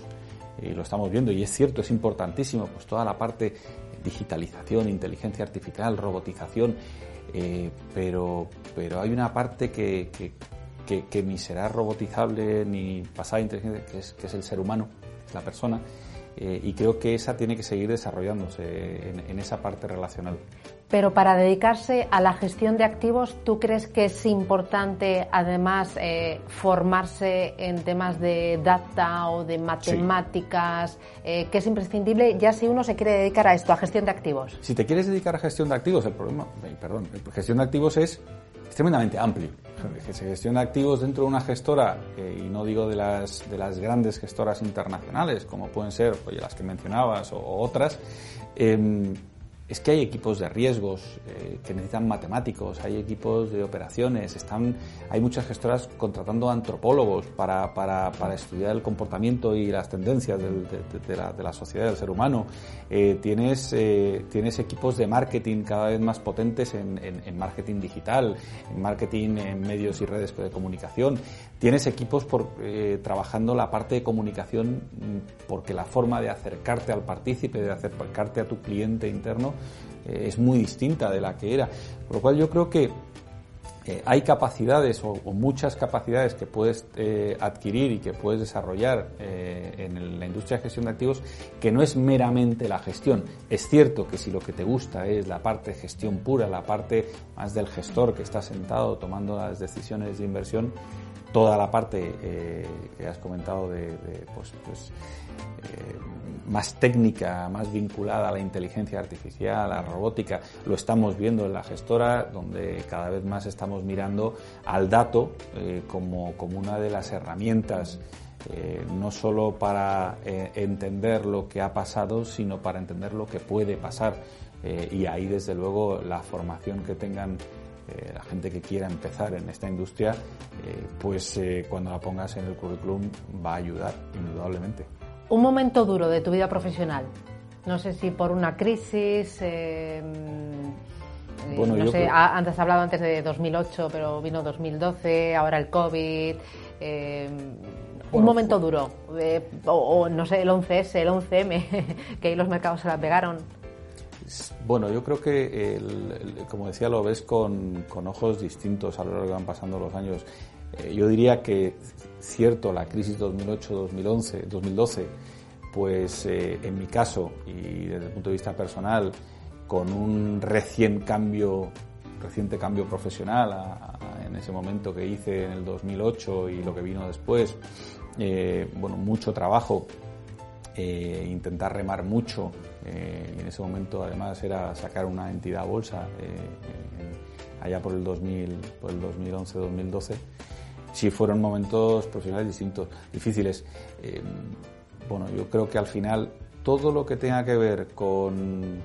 y lo estamos viendo y es cierto, es importantísimo, pues toda la parte digitalización, inteligencia artificial, robotización, eh, pero, pero hay una parte que, que, ni será robotizable ni pasada inteligencia, que es, que es el ser humano, la persona, eh, y creo que esa tiene que seguir desarrollándose en, esa parte relacional. Pero para dedicarse a la gestión de activos, ¿tú crees que es importante además eh, formarse en temas de data o de matemáticas, eh, que es imprescindible ya si uno se quiere dedicar a esto, a gestión de activos? Si te quieres dedicar a gestión de activos, el problema, perdón, gestión de activos es tremendamente amplio. Que se gestiona activos dentro de una gestora, eh, y no digo de las, de las grandes gestoras internacionales, como pueden ser las que mencionabas o, otras, em, es que hay equipos de riesgos eh, que necesitan matemáticos, hay equipos de operaciones, están, hay muchas gestoras contratando antropólogos para, para, para estudiar el comportamiento y las tendencias de, la, de, la, sociedad, del ser humano. Eh, tienes, eh, tienes equipos de marketing cada vez más potentes en, en, en, marketing digital, en marketing en medios y redes de comunicación. Tienes equipos por, trabajando la parte de comunicación mm, porque la forma de acercarte al partícipe, de acercarte a tu cliente interno, eh, es muy distinta de la que era. Por lo cual yo creo que eh, hay capacidades o, muchas capacidades que puedes adquirir y que puedes desarrollar en la industria de gestión de activos que no es meramente la gestión. Es cierto que si lo que te gusta es la parte de gestión pura, la parte más del gestor que está sentado tomando las decisiones de inversión, toda la parte eh, que has comentado de, pues, pues eh, más técnica, más vinculada a la inteligencia artificial, a la robótica, lo estamos viendo en la gestora, donde cada vez más estamos mirando al dato eh, como, como, una de las herramientas no solo para entender lo que ha pasado, sino para entender lo que puede pasar. y ahí, desde luego, la formación que tengan la gente que quiera empezar en esta industria, pues cuando la pongas en el currículum va a ayudar, indudablemente. Un momento duro de tu vida profesional. No sé si por una crisis. Eh, bueno, no sé, antes hablado antes de 2008, pero vino 2012, ahora el COVID. Eh, un momento duro, eh, o, no sé, el 11S, el 11M, que ahí los mercados se la pegaron. Bueno, yo creo que, como decía, lo ves con, ojos distintos a lo largo que van pasando los años. yo diría que, cierto, la crisis 2008, 2011, 2012 pues eh, en mi caso y desde el punto de vista personal, con un recién cambio, reciente cambio profesional en ese momento que hice en el 2008 y lo que vino después, eh, bueno, mucho trabajo, eh, intentar remar mucho, y en ese momento además era sacar una entidad bolsa allá por el 2000, por el 2011-2012, sí fueron momentos profesionales distintos, difíciles bueno, yo creo que al final todo lo que tenga que ver con,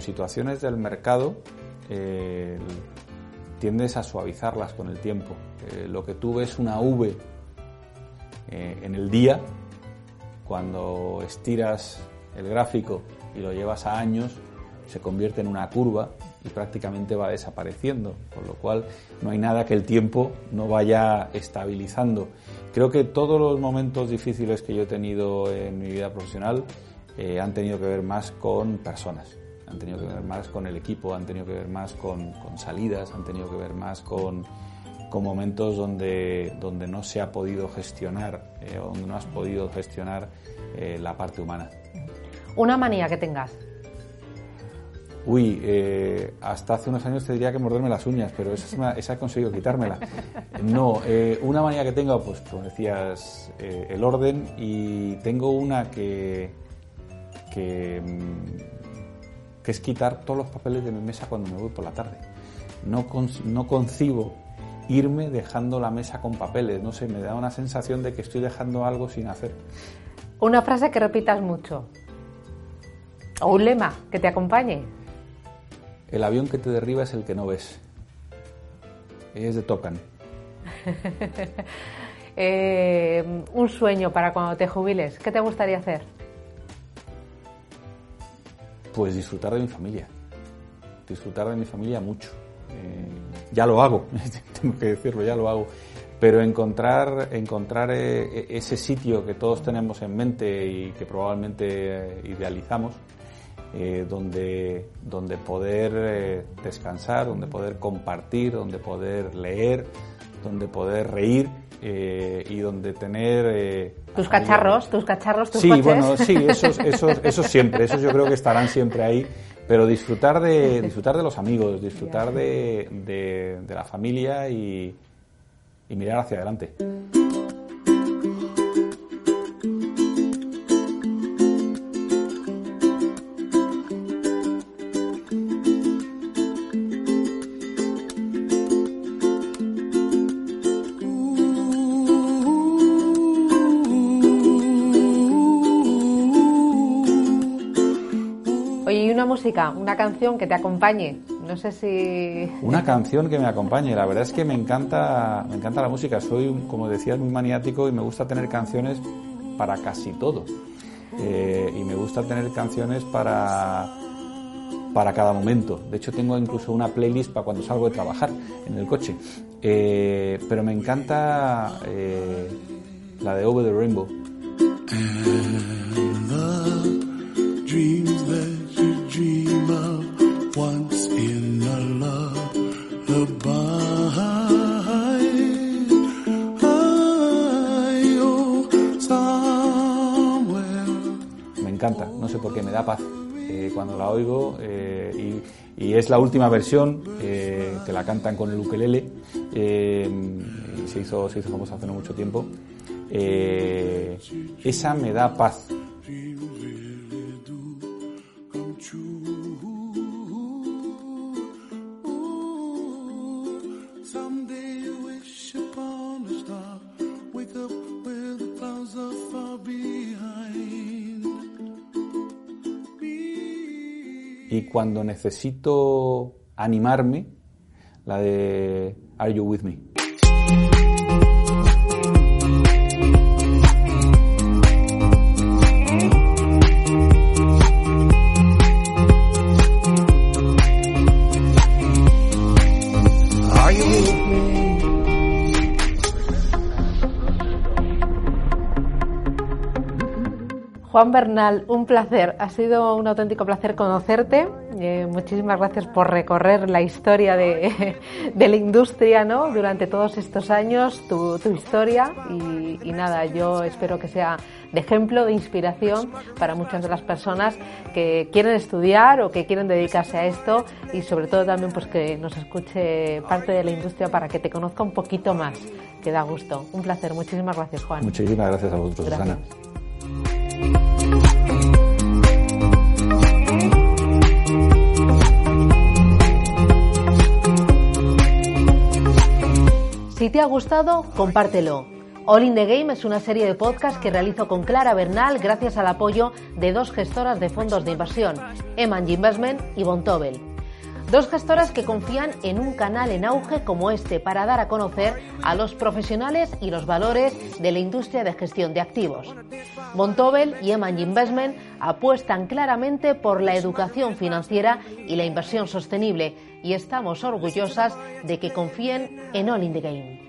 situaciones del mercado eh, tiendes a suavizarlas con el tiempo. Eh, lo que tú ves una V eh, en el día, cuando estiras el gráfico y lo llevas a años, se convierte en una curva y prácticamente va desapareciendo, con lo cual no hay nada que el tiempo no vaya estabilizando. Creo que todos los momentos difíciles que yo he tenido en mi vida profesional eh, han tenido que ver más con personas, han tenido que ver más con el equipo, han tenido que ver más con, salidas, han tenido que ver más con, momentos donde, donde no se ha podido gestionar, eh, donde no has podido gestionar eh, la parte humana. Una manía que tengas. Uy, eh, hasta hace unos años te diría que morderme las uñas, pero esa, esa he conseguido quitármela. No, eh, una manía que tengo, pues como decías, eh, el orden y tengo una que, que, mm, que, es quitar todos los papeles de mi mesa cuando me voy por la tarde. No, no concibo irme dejando la mesa con papeles, no sé, me da una sensación de que estoy dejando algo sin hacer. Una frase que repitas mucho. O un lema que te acompañe. El avión que te derriba es el que no ves. Es de Tocan. Eh, un sueño para cuando te jubiles. ¿Qué te gustaría hacer? Pues disfrutar de mi familia. Disfrutar de mi familia mucho. Eh, ya lo hago, tengo que decirlo, ya lo hago. Pero encontrar, encontrar eh, ese sitio que todos tenemos en mente y que probablemente idealizamos, eh, donde, donde poder eh, descansar, donde poder compartir, donde poder leer, donde poder reír eh, y donde tener... tus cacharros, tus cacharros, tus Sí, bueno, sí, esos, esos, esos siempre, esos yo creo que estarán siempre ahí, pero disfrutar de, disfrutar de los amigos, disfrutar de, de, de la familia y, y mirar hacia adelante. Música, una canción que te acompañe. No sé si. Una canción que me acompañe. La verdad es que me encanta, me encanta la música. Soy, como decías, muy maniático y me gusta tener canciones para casi todo. Eh, y me gusta tener canciones para para cada momento. De hecho, tengo incluso una playlist para cuando salgo de trabajar en el coche. Eh, pero me encanta eh, la de Over the Rainbow. Me da paz eh, cuando la oigo eh, y, es la última versión eh, que la cantan con el ukelele se hizo se hizo famosa hace no mucho tiempo. Esa me da paz cuando necesito animarme, la de Are You With Me. Juan Bernal, un placer. Ha sido un auténtico placer conocerte. Eh, muchísimas gracias por recorrer la historia de, la industria ¿no? durante todos estos años, tu, historia. Y, nada, yo espero que sea de ejemplo, de inspiración para muchas de las personas que quieren estudiar o que quieren dedicarse a esto y sobre todo también pues que nos escuche parte de la industria para que te conozca un poquito más, que da gusto. Un placer. Muchísimas gracias, Juan. Muchísimas gracias a vosotros, Susana. Si te ha gustado, compártelo. All in the Game es una serie de podcasts que realizo con Clara Bernal gracias al apoyo de dos gestoras de fondos de inversión, Eman Investment y Bontobel. Dos gestoras que confían en un canal en auge como este para dar a conocer a los profesionales y los valores de la industria de gestión de activos. Montobel y Eman Investment apuestan claramente por la educación financiera y la inversión sostenible y estamos orgullosas de que confíen en All in the Game.